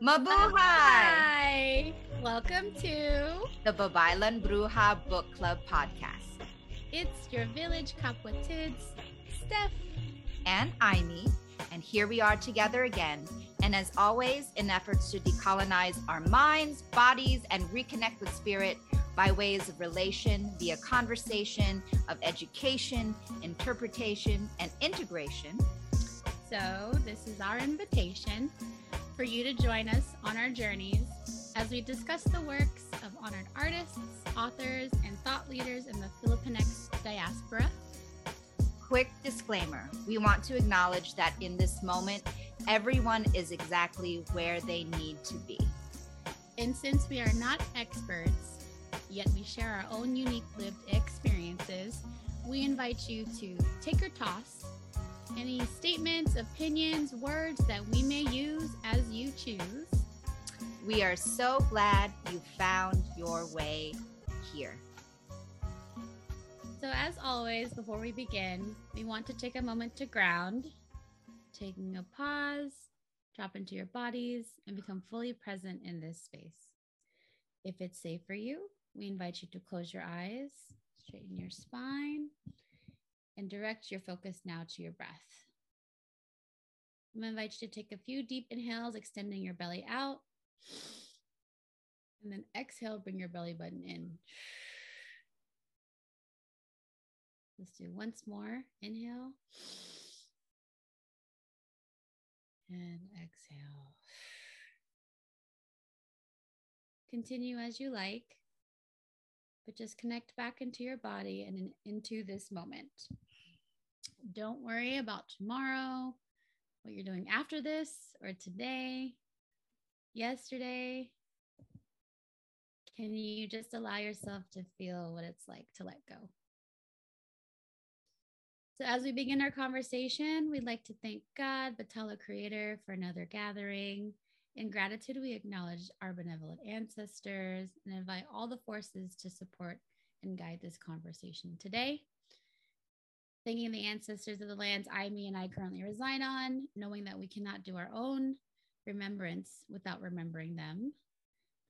Mabuhay! Hi! Welcome to The Babaylan Bruja Book Club podcast. It's Your Village Kapwatids, Steph. And Aimee, and here we are together again. And as always, in efforts to decolonize our minds, bodies, and reconnect with spirit by ways of relation via conversation, of education, interpretation, and integration. So, this is our invitation for you to join us on our journeys as we discuss the works of honored artists, authors, and thought leaders in the Filipinx diaspora. Quick disclaimer we want to acknowledge that in this moment, everyone is exactly where they need to be. And since we are not experts, yet we share our own unique lived experiences, we invite you to take or toss any statements, opinions, words that we may use as you choose. We are so glad you found your way here. So, as always, before we begin, we want to take a moment to ground, taking a pause, drop into your bodies, and become fully present in this space. If it's safe for you, we invite you to close your eyes, straighten your spine, and direct your focus now to your breath. I'm going to invite you to take a few deep inhales, extending your belly out. And then exhale, bring your belly button in. Let's do once more. Inhale and exhale. Continue as you like, but just connect back into your body and into this moment. Don't worry about tomorrow, what you're doing after this, or today, yesterday. Can you just allow yourself to feel what it's like to let go? So, as we begin our conversation, we'd like to thank God, Bathala Creator, for another gathering. In gratitude, we acknowledge our benevolent ancestors and invite all the forces to support and guide this conversation today. Thanking the ancestors of the lands I, me, and I currently reside on, knowing that we cannot do our own remembrance without remembering them.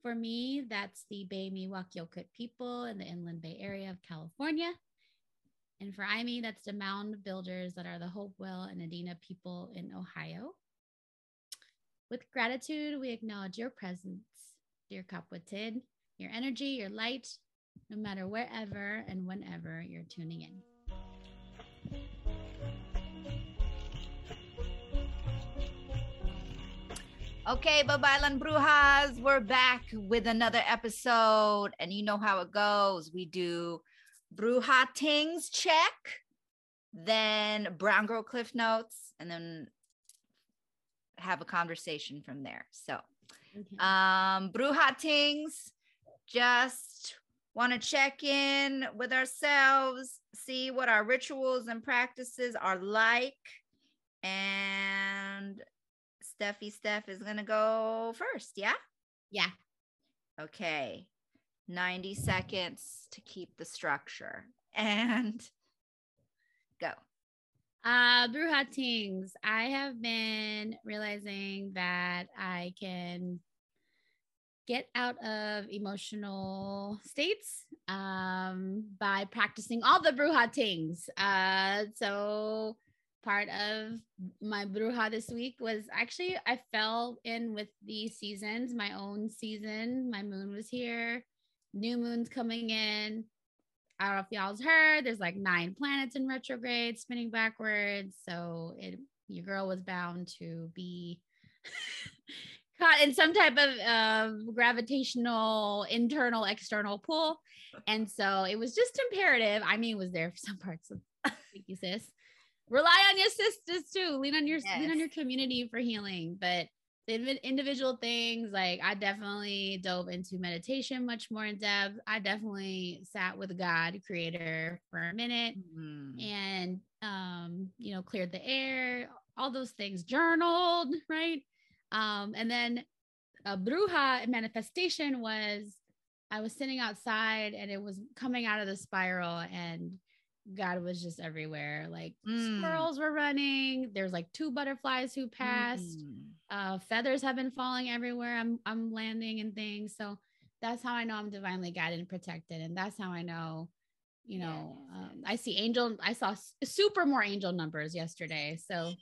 For me, that's the Bay Miwok Yokut people in the Inland Bay Area of California. And for Aimee, that's the mound builders that are the Hopewell and Adena people in Ohio. With gratitude, we acknowledge your presence, dear Kapwatid, your energy, your light, no matter wherever and whenever you're tuning in. Okay, Babaylan Brujas, we're back with another episode. And you know how it goes. We do Bruja Tings check, then Brown Girl Cliff Notes, and then have a conversation from there. So, Okay. um, Bruja Tings, just want to check in with ourselves, see what our rituals and practices are like. And Steffi Steph is going to go first. Yeah. yeah. Okay. 90 seconds to keep the structure and go. Uh, Bruja Tings. I have been realizing that I can get out of emotional states um, by practicing all the Bruja Tings. Uh, so part of my Bruja this week was actually I fell in with the seasons, my own season. My moon was here, new moon's coming in. I don't know if y'all's heard. There's like nine planets in retrograde, spinning backwards. So it your girl was bound to be caught in some type of uh, gravitational internal external pull, and so it was just imperative. I mean, was there for some parts of thank you, sis. Rely on your sisters too. Lean on your lean on your community for healing, but the individual things like i definitely dove into meditation much more in depth i definitely sat with god creator for a minute Mhm. and um you know cleared the air all those things journaled right um and then a bruja manifestation was i was sitting outside and it was coming out of the spiral and god was just everywhere like Mm. squirrels were running there's like two butterflies who passed Mm. Uh, feathers have been falling everywhere. I'm I'm landing and things. So that's how I know I'm divinely guided and protected, and that's how I know. You know, um, I see angel. I saw super more angel numbers yesterday. So,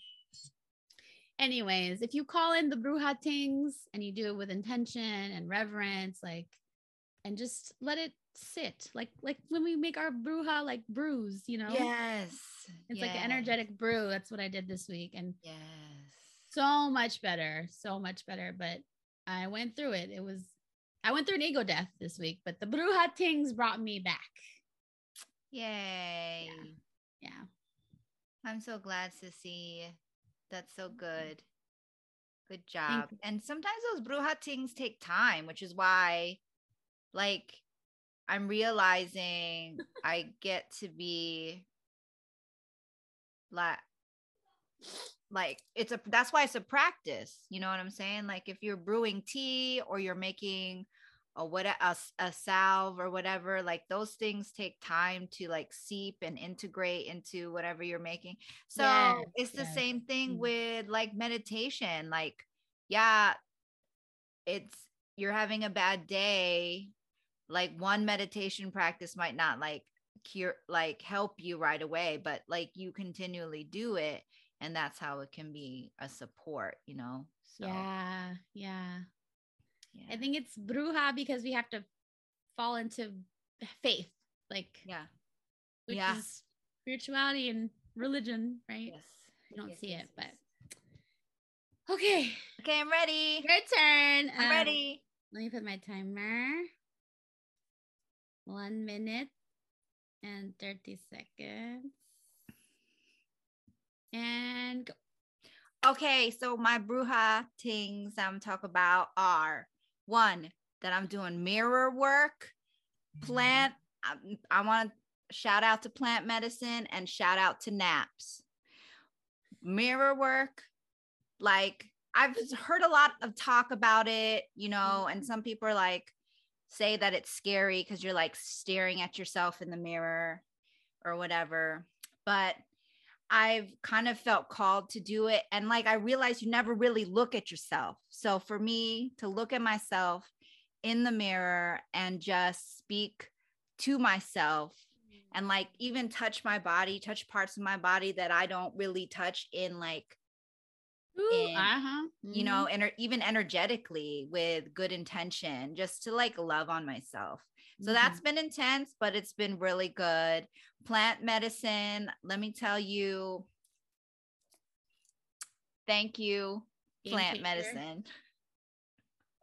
anyways, if you call in the bruja things and you do it with intention and reverence, like, and just let it sit like like when we make our bruja like brews you know? Yes it's yes. like an energetic brew that's what i did this week and yes. so much better so much better but i went through it. It was i went through an ego death this week but the bruja things brought me back. Yay. Yeah, yeah. i'm so glad sissy that's so good. Good job. and sometimes those bruja things take time which is why like I'm realizing I get to be like like it's a that's why it's a practice you know what i'm saying like if you're brewing tea or you're making a what a, a salve or whatever like those things take time to like seep and integrate into whatever you're making so yes, it's the yes. same thing mm-hmm. with like meditation like yeah it's you're having a bad day like one meditation practice might not like cure like help you right away but like you continually do it and that's how it can be a support you know so yeah yeah, yeah. i think it's bruja because we have to fall into faith like yeah. which yeah. is spirituality and religion right? Yes. You don't yes, see yes, it yes. but okay. Okay i'm ready. Your turn. I'm um, ready. let me put my timer one minute and 30 seconds. And go. Okay, so my bruja things I'm talk about are one that I'm doing mirror work, mm-hmm. plant. Um, I, I want to shout out to plant medicine and shout out to naps. Mirror work, like I've heard a lot of talk about it, you know, mm-hmm. and some people are like, say that it's scary because you're like staring at yourself in the mirror or whatever. But I've kind of felt called to do it. And like I realized you never really look at yourself. So for me to look at myself in the mirror and just speak to myself mm-hmm. and like even touch my body, touch parts of my body that I don't really touch in like Ooh, uh-huh. Mm-hmm. you know, and even energetically with good intention, just to like love on myself. So mm-hmm. that's been intense, but it's been really good. Plant medicine, let me tell you, thank you, Game plant medicine.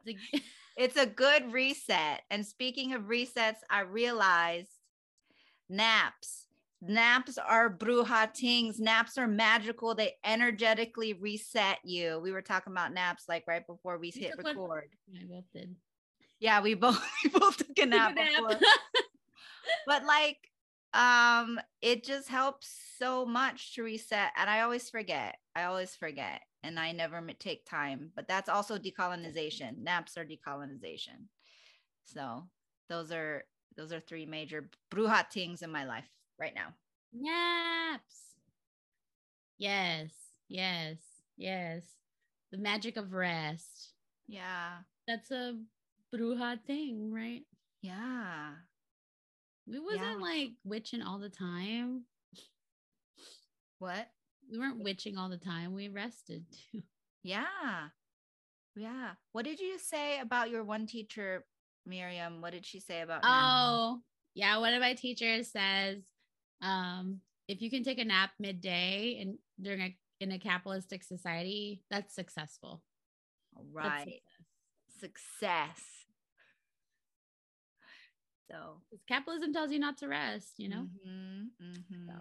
it's a good reset. And speaking of resets, I realized naps Naps are bruja things. Naps are magical. They energetically reset you. We were talking about naps like right before we, hit record. One. I both did. Yeah, we both we both took a nap, nap. but like um it just helps so much to reset and I always forget. I always forget and I never take time, but that's also decolonization. Naps are decolonization. So, those are those are three major bruja things in my life right now. Naps. Yes, yes, yes. The magic of rest. Yeah. That's a bruja thing, right? Yeah. We wasn't yeah. like witching all the time. What? We weren't witching all the time. We rested too. Yeah. Yeah. What did you say about your one teacher, Miriam? What did she say about Oh, yeah. One of my teachers says um, if you can take a nap midday and during a in a capitalistic society, that's successful. Right. Success. success. So capitalism tells you not to rest, you know? Mm-hmm, mm-hmm. So,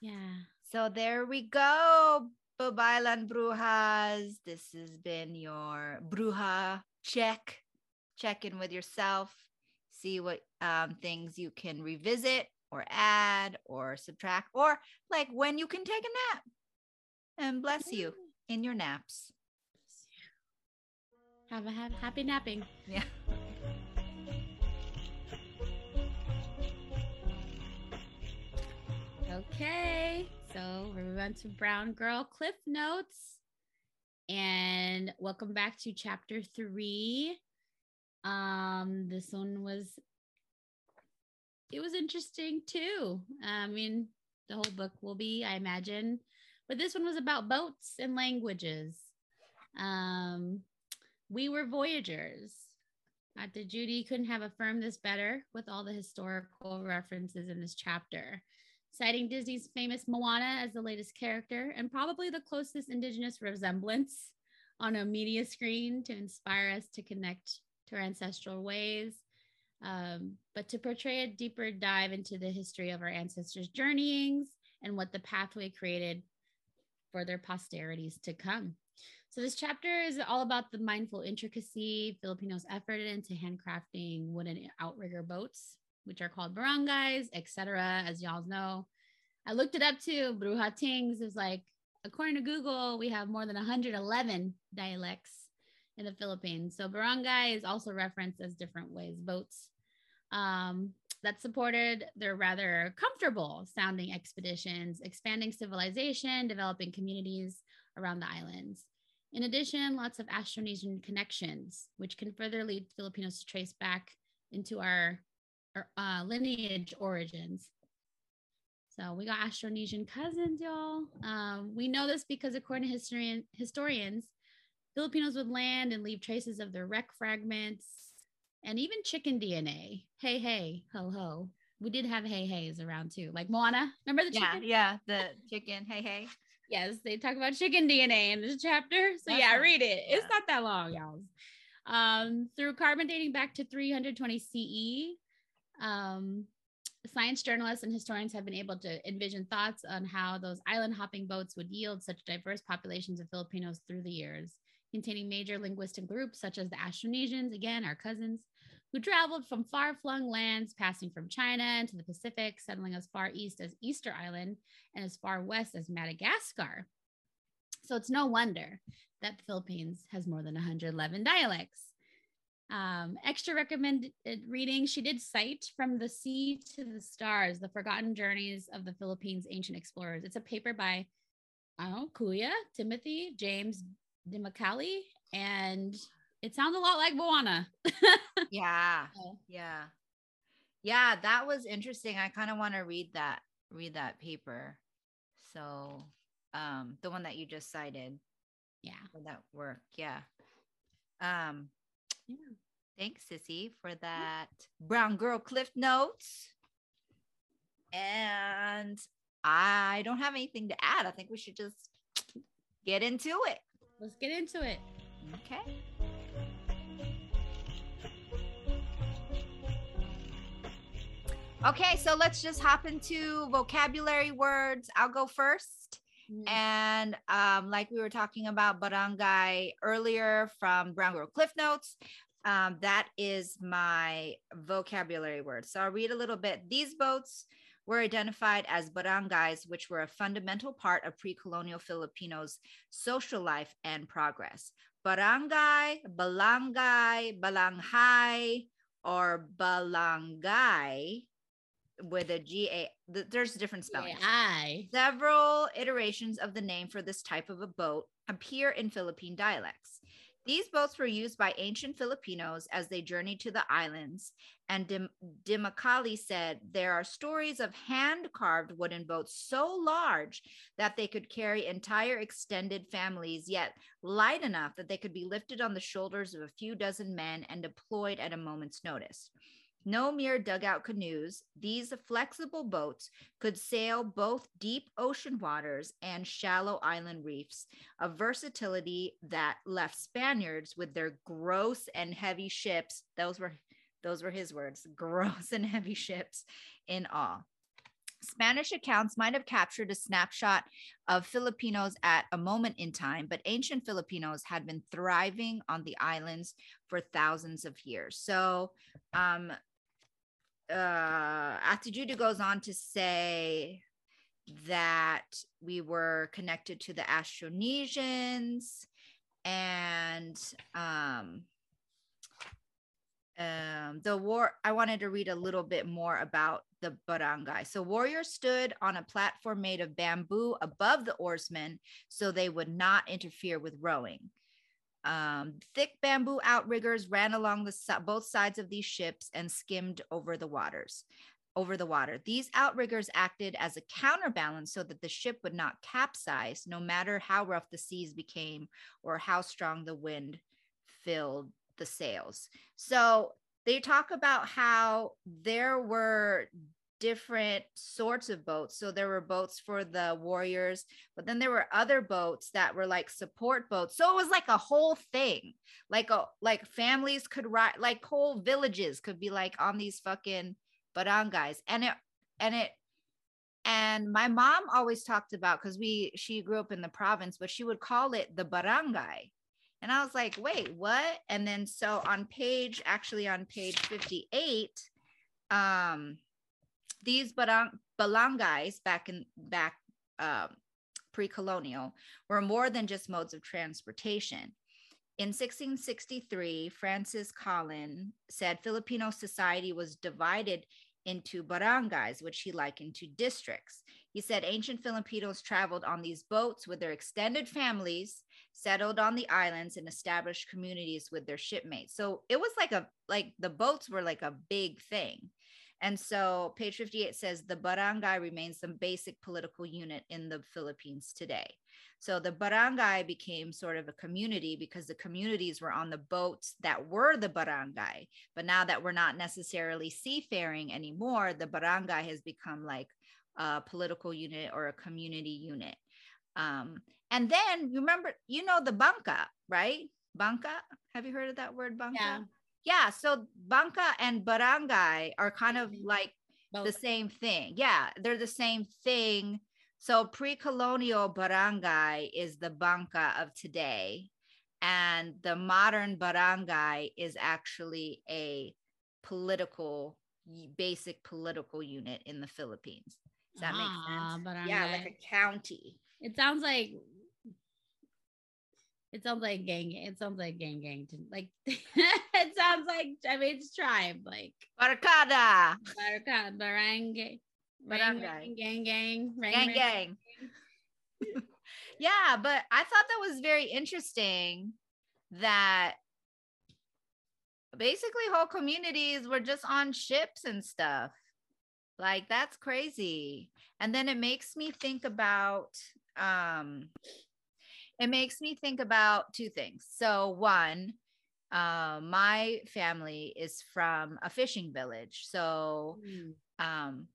yeah. So there we go. Babaylan Brujas. This has been your Bruja check. Check in with yourself. See what um, things you can revisit or add or subtract, or like when you can take a nap. And bless you in your naps. Have a happy napping. Yeah. Okay, so we're on to Brown Girl Cliff Notes. And welcome back to chapter three. Um, this one was it was interesting too. I mean, the whole book will be, I imagine, but this one was about boats and languages. Um, we were voyagers. Dr. Judy couldn't have affirmed this better with all the historical references in this chapter, citing Disney's famous Moana as the latest character and probably the closest indigenous resemblance on a media screen to inspire us to connect to our ancestral ways um, but to portray a deeper dive into the history of our ancestors' journeyings and what the pathway created for their posterities to come. So this chapter is all about the mindful intricacy Filipinos effort into handcrafting wooden outrigger boats, which are called barangays, etc. As y'all know, I looked it up too. Bruja Tings is like, according to Google, we have more than 111 dialects in the Philippines. So barangay is also referenced as different ways boats um, that supported their rather comfortable sounding expeditions, expanding civilization, developing communities around the islands. In addition, lots of Austronesian connections, which can further lead Filipinos to trace back into our, our uh, lineage origins. So we got Austronesian cousins, y'all. Um, we know this because, according to historian, historians, Filipinos would land and leave traces of their wreck fragments, and even chicken DNA. Hey, hey, ho, ho. We did have hey, heys around too. Like Moana. Remember the chicken? Yeah, yeah, the chicken. Hey, hey. Yes, they talk about chicken DNA in this chapter. So That's yeah, read it. Yeah. It's not that long, y'all. Um, through carbon dating back to 320 CE, um, science journalists and historians have been able to envision thoughts on how those island hopping boats would yield such diverse populations of Filipinos through the years, containing major linguistic groups such as the Austronesians, again, our cousins, who traveled from far flung lands, passing from China into the Pacific, settling as far east as Easter Island and as far west as Madagascar. So it's no wonder that the Philippines has more than 111 dialects. Um, extra recommended reading, she did cite From the Sea to the Stars, The Forgotten Journeys of the Philippines' Ancient Explorers. It's a paper by, I don't know, Kuya, Timothy, James Dimacali, and it sounds a lot like Moana. yeah. Yeah. Yeah, that was interesting. I kind of want to read that read that paper. So, um the one that you just cited. Yeah. For that work. Yeah. Um yeah. Thanks, Sissy, for that Brown Girl Cliff Notes. And I don't have anything to add. I think we should just get into it. Let's get into it. Okay. Okay, so let's just hop into vocabulary words. I'll go 1st mm-hmm. And um, like we were talking about barangay earlier from Brown Girl Cliff Notes, um, that is my vocabulary word. So I'll read a little bit. These boats were identified as barangays, which were a fundamental part of pre colonial Filipinos' social life and progress. Barangay, balangay, balanghay, or balangay with a G A. There's different spelling. I. Several iterations of the name for this type of a boat appear in Philippine dialects. These boats were used by ancient Filipinos as they journeyed to the islands. And Dim- Dimacali said there are stories of hand carved wooden boats so large that they could carry entire extended families, yet light enough that they could be lifted on the shoulders of a few dozen men and deployed at a moment's notice. No mere dugout canoes, these flexible boats could sail both deep ocean waters and shallow island reefs, a versatility that left Spaniards with their gross and heavy ships, those were those were his words, gross and heavy ships in awe. Spanish accounts might have captured a snapshot of Filipinos at a moment in time, but ancient Filipinos had been thriving on the islands for thousands of years. So, um, uh, Judy goes on to say that we were connected to the Austronesians and um, um, the war, I wanted to read a little bit more about the barangay. So, warriors stood on a platform made of bamboo above the oarsmen so they would not interfere with rowing. Um, thick bamboo outriggers ran along the both sides of these ships and skimmed over the waters over the water. These outriggers acted as a counterbalance so that the ship would not capsize, no matter how rough the seas became or how strong the wind filled the sails. So they talk about how there were different sorts of boats. So there were boats for the warriors, but then there were other boats that were like support boats. So it was like a whole thing. Like a like families could ride like whole villages could be like on these fucking barangays. And it and it and my mom always talked about because we she grew up in the province, but she would call it the barangay. And I was like, wait, what? And then so on page, actually on page 58, um, these barang- barangays back in back um, pre-colonial were more than just modes of transportation. In 1663, Francis Collin said Filipino society was divided into barangays, which he likened to districts. He said ancient Filipinos traveled on these boats with their extended families, settled on the islands, and established communities with their shipmates. So it was like a like the boats were like a big thing. And so page 58 says the barangay remains the basic political unit in the Philippines today. So the barangay became sort of a community because the communities were on the boats that were the barangay. But now that we're not necessarily seafaring anymore, the barangay has become like a political unit or a community unit. Um, and then you remember, you know, the banca, right? Banca. Have you heard of that word, banca? Yeah. Yeah. So banca and barangay are kind of Mhm. like Both. the same thing. Yeah, they're the same thing. So pre-colonial barangay is the banca of today, and the modern barangay is actually a political, basic political unit in the Philippines. Does that Ah, make sense? Yeah, like a county. It sounds like it sounds like gang. It sounds like gang gang. To, like it sounds like I mean it's tribe like Barkada, barangay, barangay, Barangay. gang gang, rang, gang, rang. gang. yeah, but I thought that was very interesting that basically whole communities were just on ships and stuff. Like that's crazy. And then it makes me think about um it makes me think about two things. So one, uh, my family is from a fishing village. So Mm. um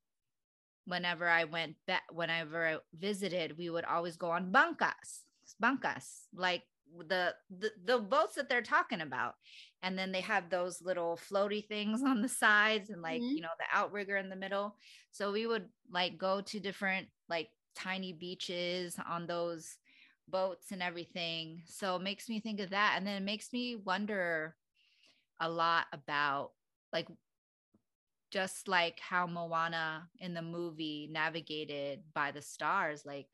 whenever I went back whenever I visited, we would always go on bancas, bancas, like the, the the boats that they're talking about. And then they have those little floaty things on the sides and like, Mhm. you know, the outrigger in the middle. So we would like go to different like tiny beaches on those boats and everything. So it makes me think of that. And then it makes me wonder a lot about like just like how Moana in the movie navigated by the stars, like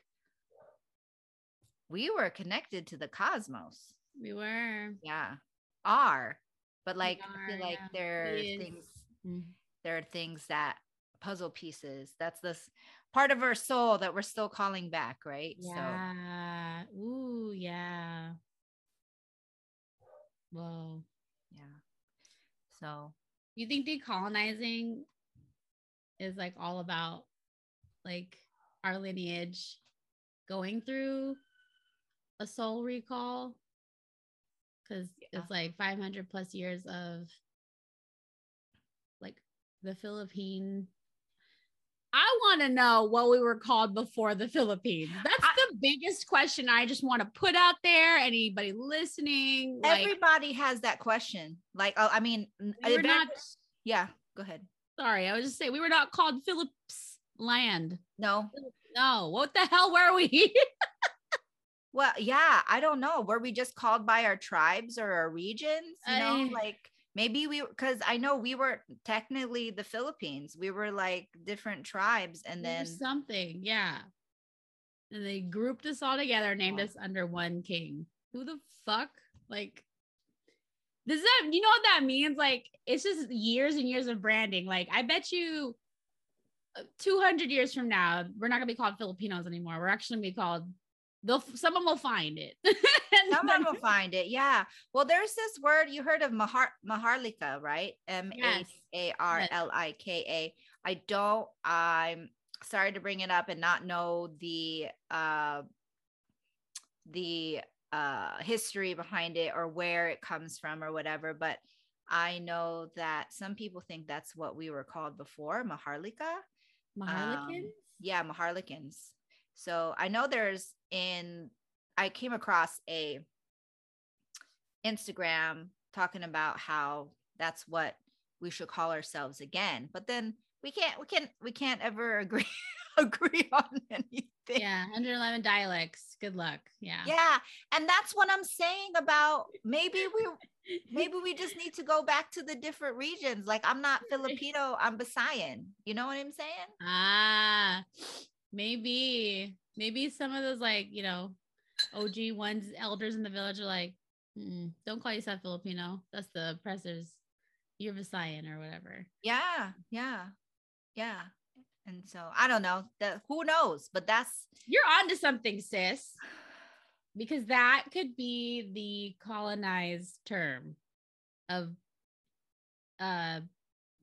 we were connected to the cosmos. We were. Yeah. Are. But like I feel like yeah. there are things Mm. there are things that puzzle pieces. That's this part of our soul that we're still calling back, right? So Yeah. Ooh, yeah. Whoa. yeah. So You think decolonizing is like all about like our lineage going through a soul recall? Because Yeah. it's like 500 plus years of like the Philippine. I want to know what we were called before the Philippines. That's I- the biggest question I just want to put out there. Anybody listening? Like, everybody has that question. Like, oh, I mean, we were not yeah, go ahead. sorry, I was just saying we were not called Phillips land. No. No, what the hell were we? Well, yeah, I don't know. Were we just called by our tribes or our regions? You know, I- like maybe we because I know we were technically the Philippines. We were like different tribes, and We then something, yeah. And they grouped us all together, named Yeah. us under one king. Who the fuck? Like, Does that you know what that means? Like it's just years and years of branding. Like I bet you uh, 200 years from now, we're not gonna be called Filipinos anymore. We're actually gonna be called they'll someone will find it. someone will find it. Yeah. Well, there's this word you heard of Mahar Maharlika, right? M A A R L I K A. I don't. I'm sorry to bring it up and not know the uh the uh history behind it or where it comes from or whatever, but I know that some people think that's what we were called before, Maharlika. Maharlikans? Um, yeah, Maharlikans. So I know there's in I came across a Instagram talking about how that's what we should call ourselves again. But then we can't we can't we can't ever agree agree on anything. Yeah, 111 dialects. Good luck. Yeah. Yeah, and that's what I'm saying about maybe we maybe we just need to go back to the different regions. Like I'm not Filipino, I'm Visayan. You know what I'm saying? Ah, maybe maybe some of those like you know og ones elders in the village are like don't call yourself filipino. That's the oppressors. You're visayan or whatever. Yeah yeah yeah. And so i don't know that who knows? But that's you're onto something sis. Because that could be the colonized term of uh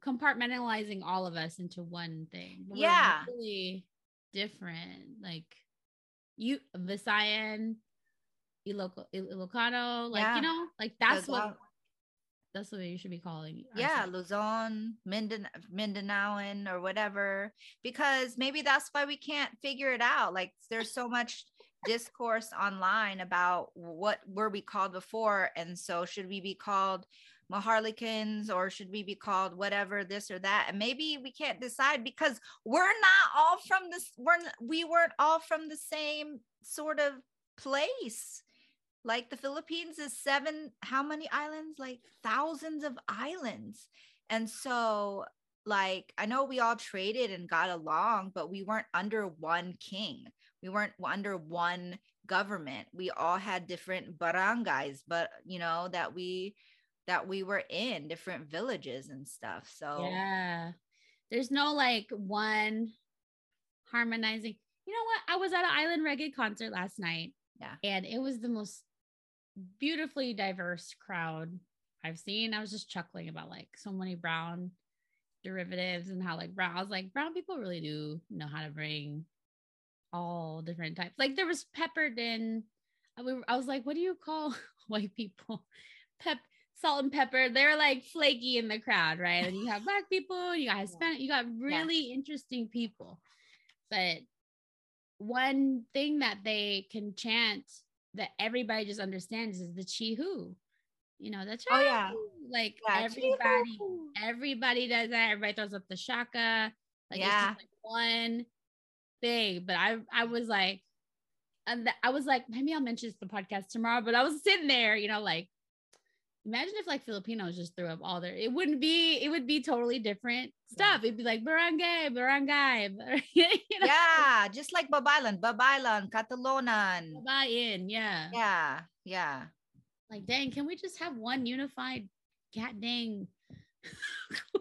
compartmentalizing all of us into one thing. We're yeah. really different. Like you Visayan, Ilocano, like yeah. you know, like that's Luzon. what that's what you should be calling. Yeah, Luzon, Minden, Mindanaoan, or whatever, because maybe that's why we can't figure it out. Like there's so much discourse online about what were we called before, and so should we be called Maharlikans or should we be called whatever this or that and maybe we can't decide because we're not all from this we're we weren't all from the same sort of place. Like the Philippines is seven how many islands? Like thousands of islands. And so like I know we all traded and got along but we weren't under one king. We weren't under one government. We all had different barangays but you know that we that we were in different villages and stuff so yeah. There's no like one harmonizing you know what? I was at an island reggae concert last night yeah. and it was the most beautifully diverse crowd i've seen. I was just chuckling about like so many brown derivatives and how like brown i was like brown people really do know how to bring all different types. Like there was peppered in I was like, what do you call white people? Pep salt and pepper. They're like flaky in the crowd, right? And you have black people, you got Hispanic, you got really yeah. interesting people. But one thing that they can chant that everybody just understands is the chihu. You know, that's oh, right. oh yeah, like yeah, everybody, Chihu. everybody does that. Everybody throws up the shaka. Like yeah, like one thing. But I, I was like, and I was like, maybe I'll mention this the podcast tomorrow. But I was sitting there, you know, like imagine if like Filipinos just threw up all their it wouldn't be it would be totally different stuff. Yeah. It'd be like barangay, barangay. you know? Yeah, just like Babaylan, Babaylan, Catalonan. Babayin, yeah. Yeah, yeah. Like dang, can we just have one unified cat dang?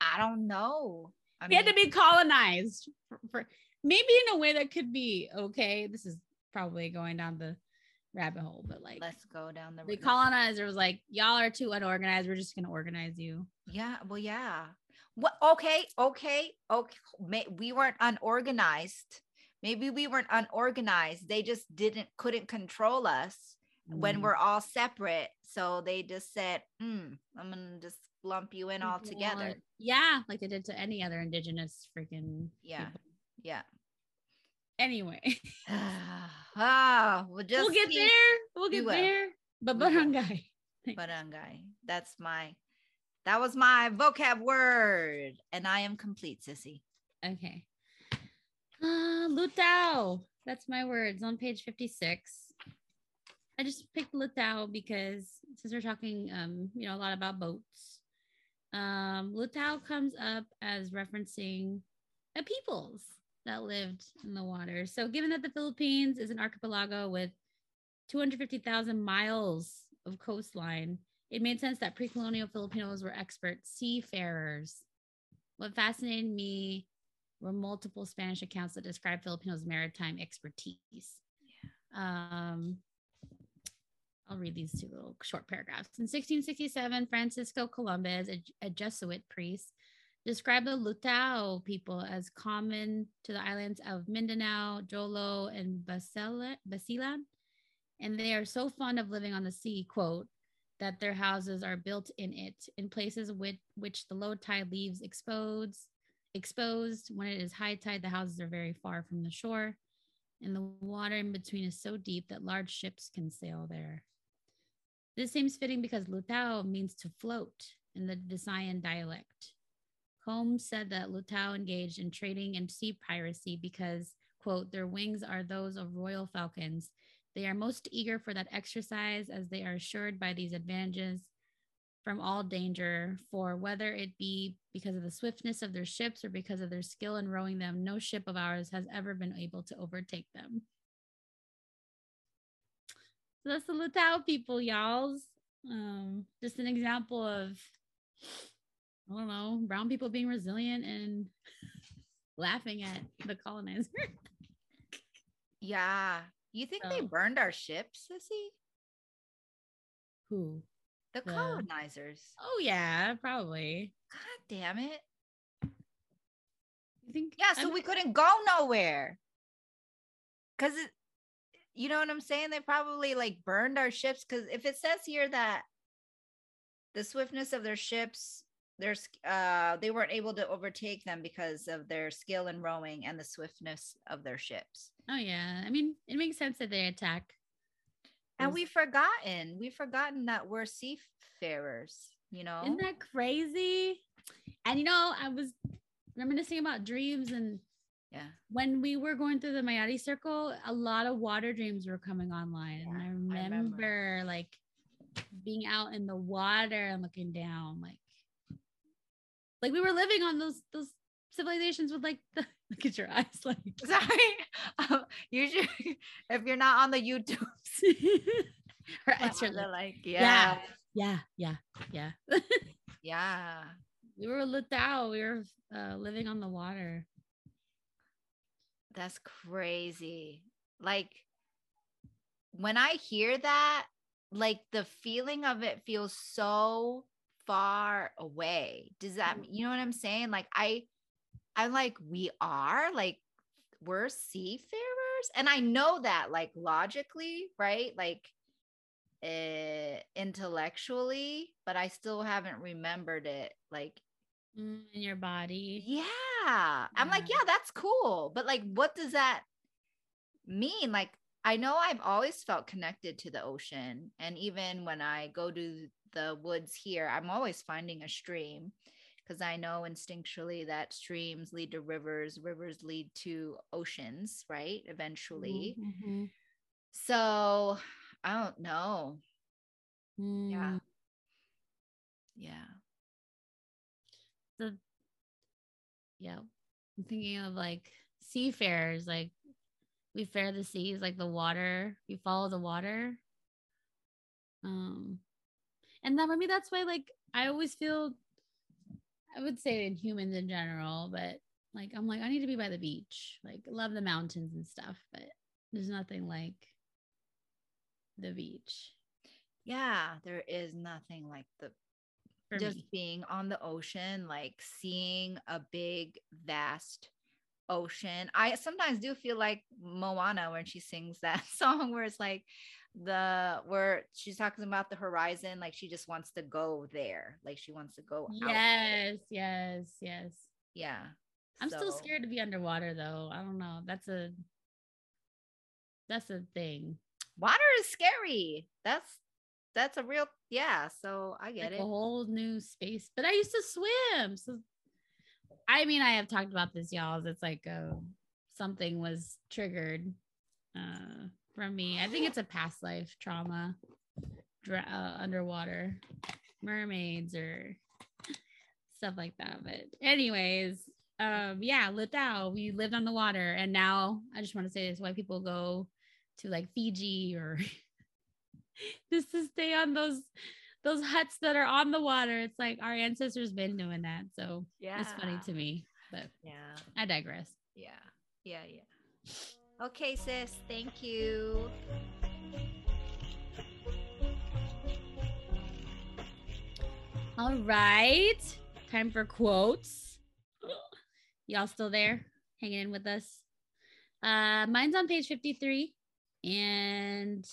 I don't know. I we mean, had to be colonized for, for maybe in a way that could be okay. This is probably going down the rabbit hole, but like let's go down the the colonizer was like, Y'all are too unorganized. We're just gonna organize you. Yeah, well, yeah. What okay, okay, okay. May, we weren't unorganized. Maybe we weren't unorganized. They just didn't couldn't control us mm. when we're all separate. So they just said, mm, I'm gonna just lump you in all together. Yeah, like they did to any other indigenous freaking yeah. People. Yeah anyway. ah, we'll just we'll get there. We'll get there. But barangay. barangay. That's my that was my vocab word. And I am complete, sissy. Okay. Uh lutao. That's my words on page 56. I just picked lutao because since we're talking um, you know, a lot about boats. Um, lutao comes up as referencing a peoples that lived in the water. So, given that the Philippines is an archipelago with 250,000 miles of coastline, it made sense that pre-colonial Filipinos were expert seafarers. What fascinated me were multiple Spanish accounts that describe Filipinos' maritime expertise. Um, I'll read these two little short paragraphs. In 1667, Francisco Columbus, a, a Jesuit priest, described the Lutao people as common to the islands of Mindanao, Jolo, and Basilan. And they are so fond of living on the sea, quote, that their houses are built in it, in places with which the low tide leaves exposed. Exposed when it is high tide, the houses are very far from the shore, and the water in between is so deep that large ships can sail there. This seems fitting because Lutao means to float in the Visayan dialect. Holmes said that Lutao engaged in trading and sea piracy because, quote, their wings are those of royal falcons. They are most eager for that exercise as they are assured by these advantages from all danger, for whether it be because of the swiftness of their ships or because of their skill in rowing them, no ship of ours has ever been able to overtake them. So that's the Lutao people, y'all. Um, just an example of I don't know, brown people being resilient and laughing at the colonizer. yeah. You think so. they burned our ships, Sissy? Who? The, the colonizers. Oh yeah, probably. God damn it. You think Yeah, so I'm... we couldn't go nowhere. Cause it you know what I'm saying? They probably like burned our ships because if it says here that the swiftness of their ships their uh they weren't able to overtake them because of their skill in rowing and the swiftness of their ships. Oh yeah. I mean, it makes sense that they attack. And we've forgotten. We've forgotten that we're seafarers, you know. Isn't that crazy? And you know, I was reminiscing about dreams and yeah. When we were going through the Mayari circle, a lot of water dreams were coming online. Yeah, and I remember, I remember like being out in the water and looking down, like like we were living on those those civilizations with like the look at your eyes like. Sorry. Um, usually if you're not on the youtube her eyes are like yeah yeah. yeah yeah yeah, yeah. we were lit out. We were uh, living on the water. That's crazy. Like when i hear that like the feeling of it feels so far away. Does that mm. you know what I'm saying? Like I I'm like we are like we're seafarers and I know that like logically, right? Like uh, intellectually, but I still haven't remembered it like mm, in your body. Yeah. yeah. I'm like, yeah, that's cool. But like what does that mean? Like I know I've always felt connected to the ocean and even when I go to the woods here, I'm always finding a stream because I know instinctually that streams lead to rivers, rivers lead to oceans, right? Eventually. Mm-hmm. So I don't know. Mm. Yeah. Yeah. The yeah. I'm thinking of like seafarers, like we fare the seas, like the water, we follow the water. Um and that maybe that's why like i always feel i would say in humans in general but like i'm like i need to be by the beach. Like love the mountains and stuff but there's nothing like the beach. Yeah there is nothing like the For just me. being on the ocean like seeing a big vast ocean. I sometimes do feel like moana when she sings that song where it's like the where she's talking about the horizon like she just wants to go there like she wants to go yes yes yes. Yeah i'm so. still scared to be underwater though. I don't know. That's a that's a thing. Water is scary. That's that's a real yeah so i get like it. a whole new space but i used to swim so i mean i have talked about this y'all it's like uh, something was triggered uh from me. I think it's a past life trauma, dra- uh, underwater mermaids or stuff like that. But anyways, um, yeah, Lutao, we lived on the water, and now I just want to say this: why people go to like Fiji or just to stay on those those huts that are on the water. It's like our ancestors been doing that. So Yeah. it's funny to me. But Yeah. I digress. Yeah. Yeah. Yeah. Okay, sis. Thank you. All right. Time for quotes. Y'all still there? Hanging in with us? Uh mine's on page 53 and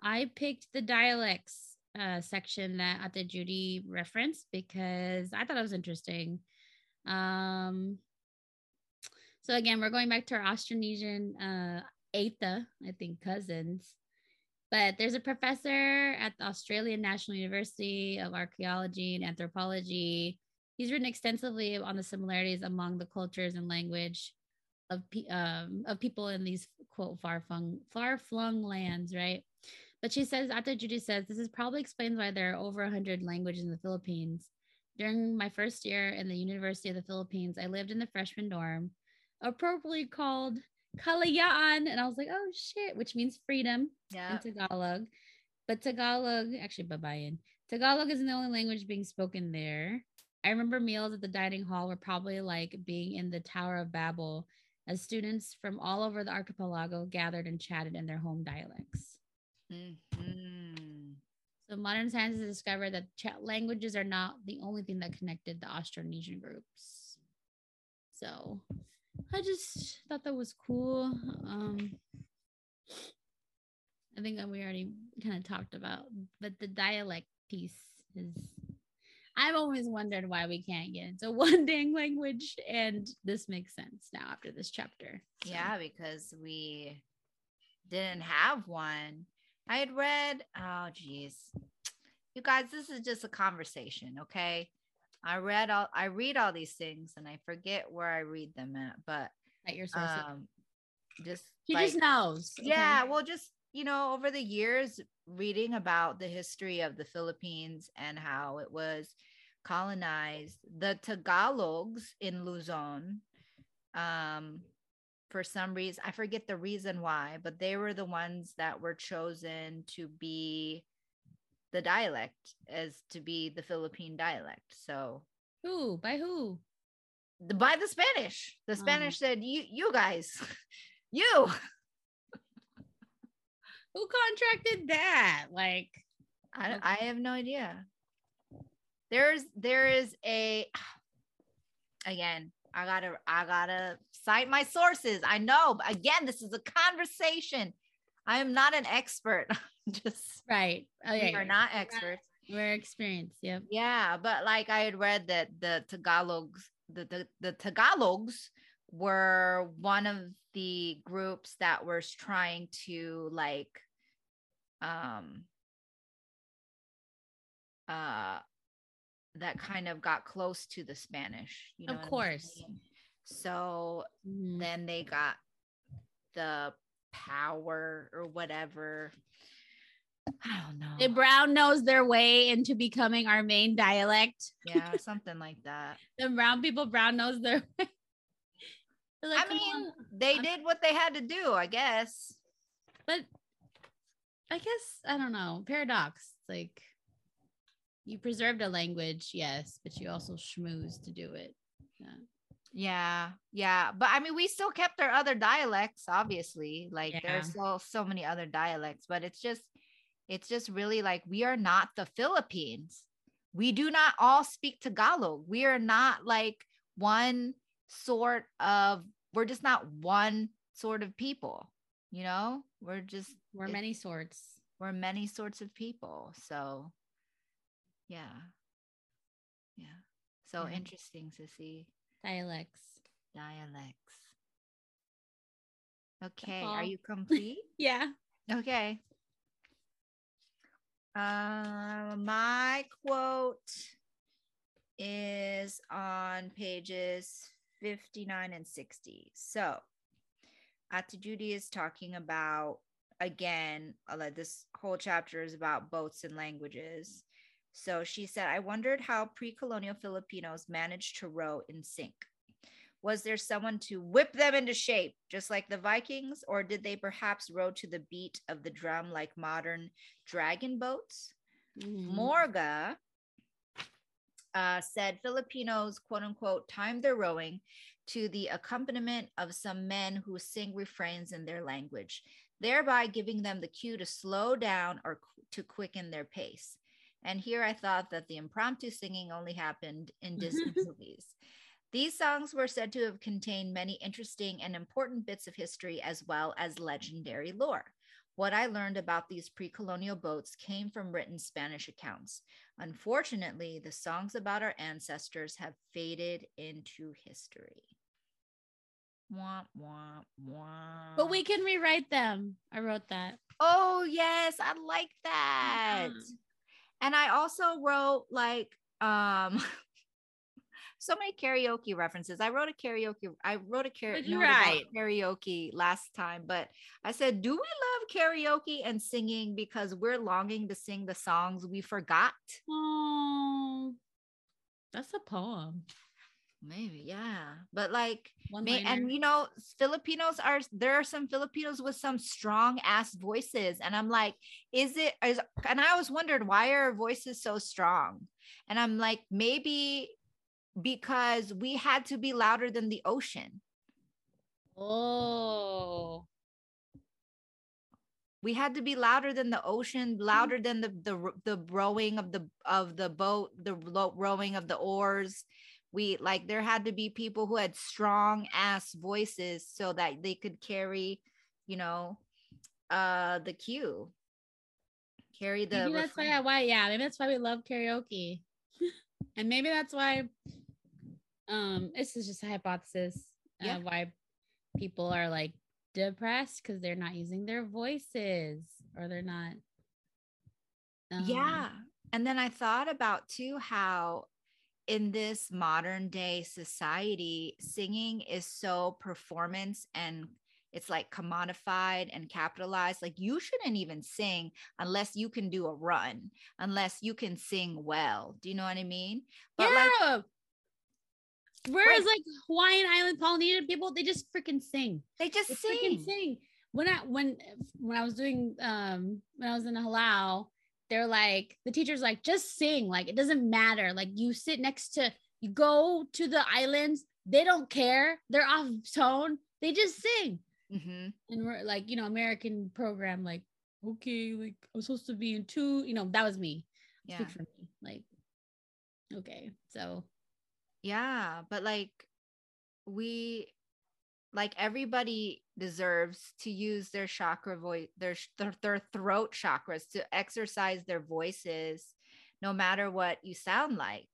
I picked the dialects uh section that Ate Judy referenced because I thought it was interesting. Um so again, we're going back to our Austronesian uh Aita, I think cousins. But there's a professor at the Australian National University of Archaeology and Anthropology. He's written extensively on the similarities among the cultures and language of um, of people in these quote far flung far flung lands, right? But she says, Ate Judy says, this is probably explains why there are over 100 languages in the Philippines. During my first year in the University of the Philippines, I lived in the freshman dorm, appropriately called Kalayaan. And I was like, oh shit, which means freedom Yeah. in Tagalog. But Tagalog, actually Babayan, Tagalog isn't the only language being spoken there. I remember meals at the dining hall were probably like being in the Tower of Babel as students from all over the archipelago gathered and chatted in their home dialects. Mhm. So modern science has discovered that chat languages are not the only thing that connected the Austronesian groups. So I just thought that was cool. Um, I think we already kind of talked about, but the dialect piece is. I've always wondered why we can't get into one dang language, and this makes sense now after this chapter. So, Yeah, because we didn't have one. I had read, oh geez. You guys, this is just a conversation, okay? I read all I read all these things and I forget where I read them at, but at your sources. um just she like, just knows. okay? yeah, well just you know, over the years reading about the history of the Philippines and how it was colonized, the Tagalogs in Luzon um for some reason i forget the reason why but they were the ones that were chosen to be the dialect as to be the philippine dialect so Who? By who? the, by the spanish the Oh. spanish said you you guys you Who contracted that? Like, I, Okay. I have no idea there's there is a again i gotta i gotta cite my sources i know but again this is a conversation i am not an expert just right. Oh, yeah. we are not experts We're experienced. Yep. yeah but like i had read that the tagalogs the, the the tagalogs were one of the groups that was trying to like um uh that kind of got close to the spanish you know Of course. saying? so Mhm. then they got the power or whatever i don't know They brown nose their way into becoming our main dialect. yeah something like that The brown people brown nose their way. Like, I mean, on." they I'm- did what they had to do, I guess. but I guess I don't know. Paradox. It's like you preserved a language, yes, but you also schmooze to do it. Yeah. Yeah, yeah. But I mean, we still kept our other dialects, obviously. Like Yeah. there's so so many other dialects, but it's just it's just really like we are not the Philippines. We do not all speak Tagalog. We are not like one sort of we're just not one sort of people, you know? We're just We're It- many sorts. we're many sorts of people. So yeah. Yeah. So Yeah. interesting to see Dialects. dialects. Okay, are you complete? Yeah. okay. Uh, my quote is on pages 59 and 60. So, Ate Judy is talking about again, uh, like this whole chapter is about boats and languages. So she said, I wondered how pre colonial Filipinos managed to row in sync. Was there someone to whip them into shape, just like the Vikings, or did they perhaps row to the beat of the drum like modern dragon boats? Mhm. Morga uh, said Filipinos, quote unquote, time their rowing to the accompaniment of some men who sing refrains in their language, thereby giving them the cue to slow down or qu- to quicken their pace. And here I thought that the impromptu singing only happened in Disney movies. These songs were said to have contained many interesting and important bits of history as well as legendary lore. What I learned about these pre colonial boats came from written Spanish accounts. Unfortunately, the songs about our ancestors have faded into history. Wah, wah, wah. But we can rewrite them. I wrote that. Oh, yes, I like that. Yeah. And I also wrote like um so many karaoke references. I wrote a karaoke. I wrote a karaoke you write? karaoke last time, but I said, "Do we love karaoke and singing because we're longing to sing the songs we forgot?" Oh, that's a poem. Maybe, yeah. But like, may, and you know, Filipinos are there are some Filipinos with some strong ass voices, and I'm like, is it? Is and I always wondered why are voices so strong, and I'm like, maybe because we had to be louder than the ocean. oh, we had to be louder than the ocean louder mm. than the the the rowing of the of the boat the rowing of the oars we like there had to be people who had strong ass voices so that they could carry you know uh the cue carry the maybe that's why. Why? Yeah, maybe that's why we love karaoke, and maybe that's why. Um, this is just a hypothesis. Yeah. Uh, why people are like depressed because they're not using their voices or they're not. um, yeah and then i thought about too how in this modern day society singing is so performance and it's like commodified and capitalized like you shouldn't even sing unless you can do a run unless you can sing well do you know what i mean but like yeah. Whereas like Hawaiian Island Polynesian people, they just freaking sing. they just They sing sing. When I when when I was doing um when I was in a hālau, they're like the teacher's like just sing. Like it doesn't matter. Like you sit next to you go to the islands, they don't care. They're off tone. They just sing. Mhm. And we're like, you know, American program, like, okay, like I'm supposed to be in two, you know, that was me. yeah Speak for me. Like, okay. So Yeah, but like we like everybody deserves to use their chakra voice their their, throat chakras to exercise their voices no matter what you sound like.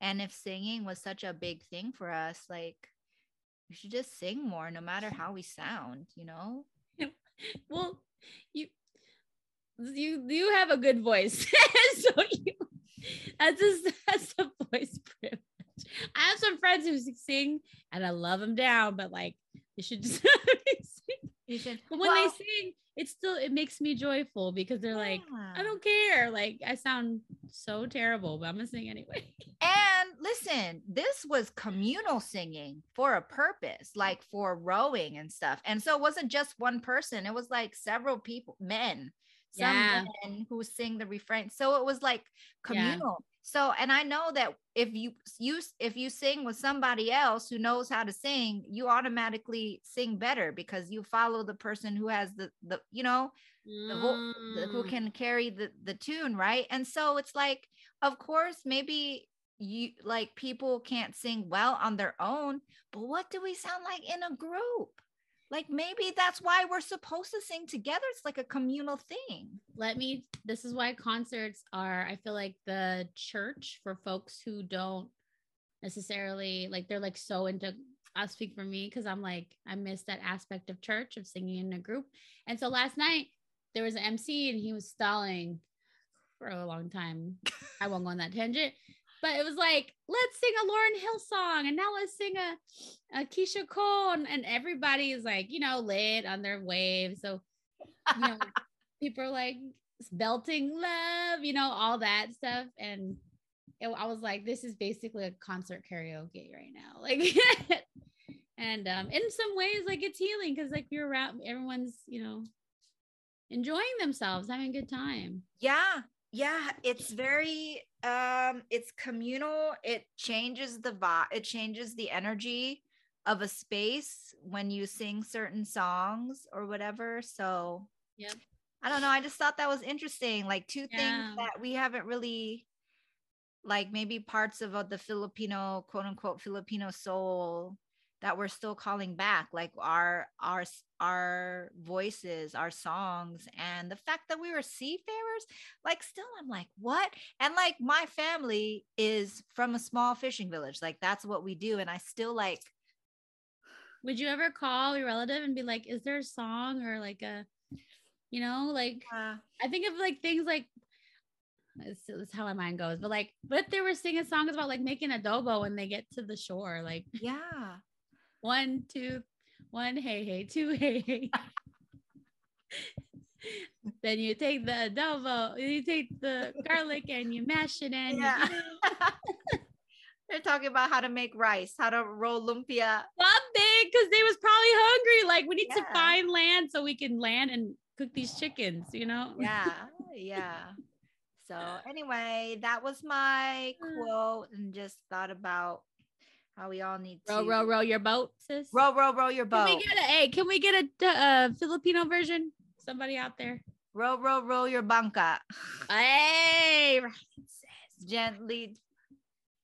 And if singing was such a big thing for us, like we should just sing more no matter how we sound, you know? well, you you you have a good voice. so you that's just that's a voice privilege. I have some friends who sing and I love them down, but like you should just. You should But when Well, they sing, it's still it makes me joyful because they're like, I don't care. Like I sound so terrible, but I'm gonna sing anyway. And listen, this was communal singing for a purpose, like for rowing and stuff. And so it wasn't just one person, it was like several people, men, some Yeah. men who sing the refrain. So it was like Yeah. So, and I know that if you you if you sing with somebody else who knows how to sing, you automatically sing better because you follow the person who has the the you know the vo- the- who Mm. can carry the the tune right and so it's like of course maybe you like people can't sing well on their own but what do we sound like in a group like maybe that's why we're supposed to sing together. It's like a communal thing. Let me this is why concerts are i feel like the church for folks who don't necessarily like they're like so into i'll speak for me because i'm like i miss that aspect of church of singing in a group. And so last night there was an mc and he was stalling for a long time. I won't go on that tangent but it was like let's sing a lauryn hill song and now let's sing a, a keyshia cole and, and everybody is like you know lit on their wave so you know, people are like belting love, you know, all that stuff. And it, I was like, this is basically a concert karaoke right now. Like, and um, in some ways, like it's healing because like you're around, everyone's, you know, enjoying themselves, having a good time. yeah yeah it's very um it's communal it changes the vibe it changes the energy of a space when you sing certain songs or whatever so yeah i don't know i just thought that was interesting like two Yeah. things that we haven't really like maybe parts of uh, the filipino quote unquote filipino soul that we're still calling back like our our our voices our songs and the fact that we were seafarers like still i'm like what and like my family is from a small fishing village like that's what we do and i still like Would you ever call your relative and be like, is there a song or like a, you know, like uh, I think of like things like this is how my mind goes, but like, but they were singing songs about like making adobo when they get to the shore? Like yeah one, two, one, hey, hey, two, hey, hey. then you take the adobo, you take the garlic and you mash it in. yeah they're talking about how to make rice how to roll lumpia Something because they was probably hungry. Like we need to find land so we can land and cook these chickens, you know? yeah yeah so anyway that was my quote and just thought about how we all need to Row, row, row your boat, sis. row row row your boat. Can we get a hey, can we get a uh, Filipino version? Somebody out there. row row row your banca Hey, right, sis. gently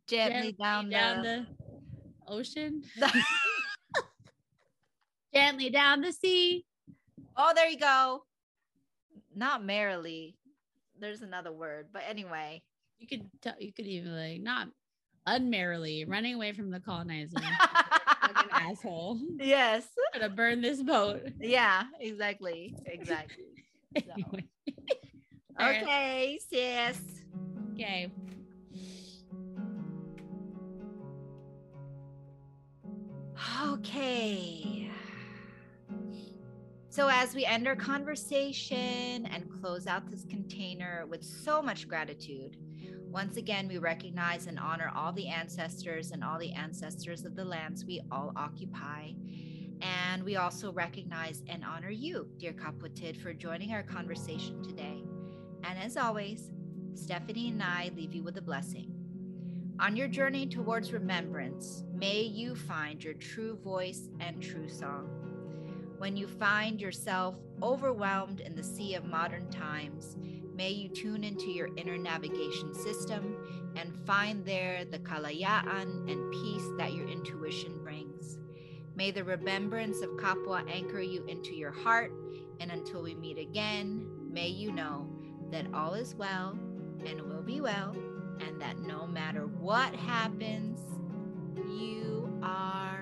gently, down, down the, the ocean. Gently down the sea. oh there you go not merrily there's another word but anyway You could tell you could even like not unmerrily running away from the colonizer. Fucking asshole. yes Gonna burn this boat. yeah exactly exactly So. Anyway. All right. okay sis Okay. Okay. So, as we end our conversation and close out this container with so much gratitude, once again, we recognize and honor all the ancestors and all the ancestors of the lands we all occupy. And we also recognize and honor you, dear Kapatid, for joining our conversation today. And as always, Stephanie and I leave you with a blessing. On your journey towards remembrance, may you find your true voice and true song. When you find yourself overwhelmed in the sea of modern times, may you tune into your inner navigation system and find there the kalayaan and peace that your intuition brings. May the remembrance of Kapwa anchor you into your heart, and until we meet again, may you know that all is well and will be well and that no matter what happens, you are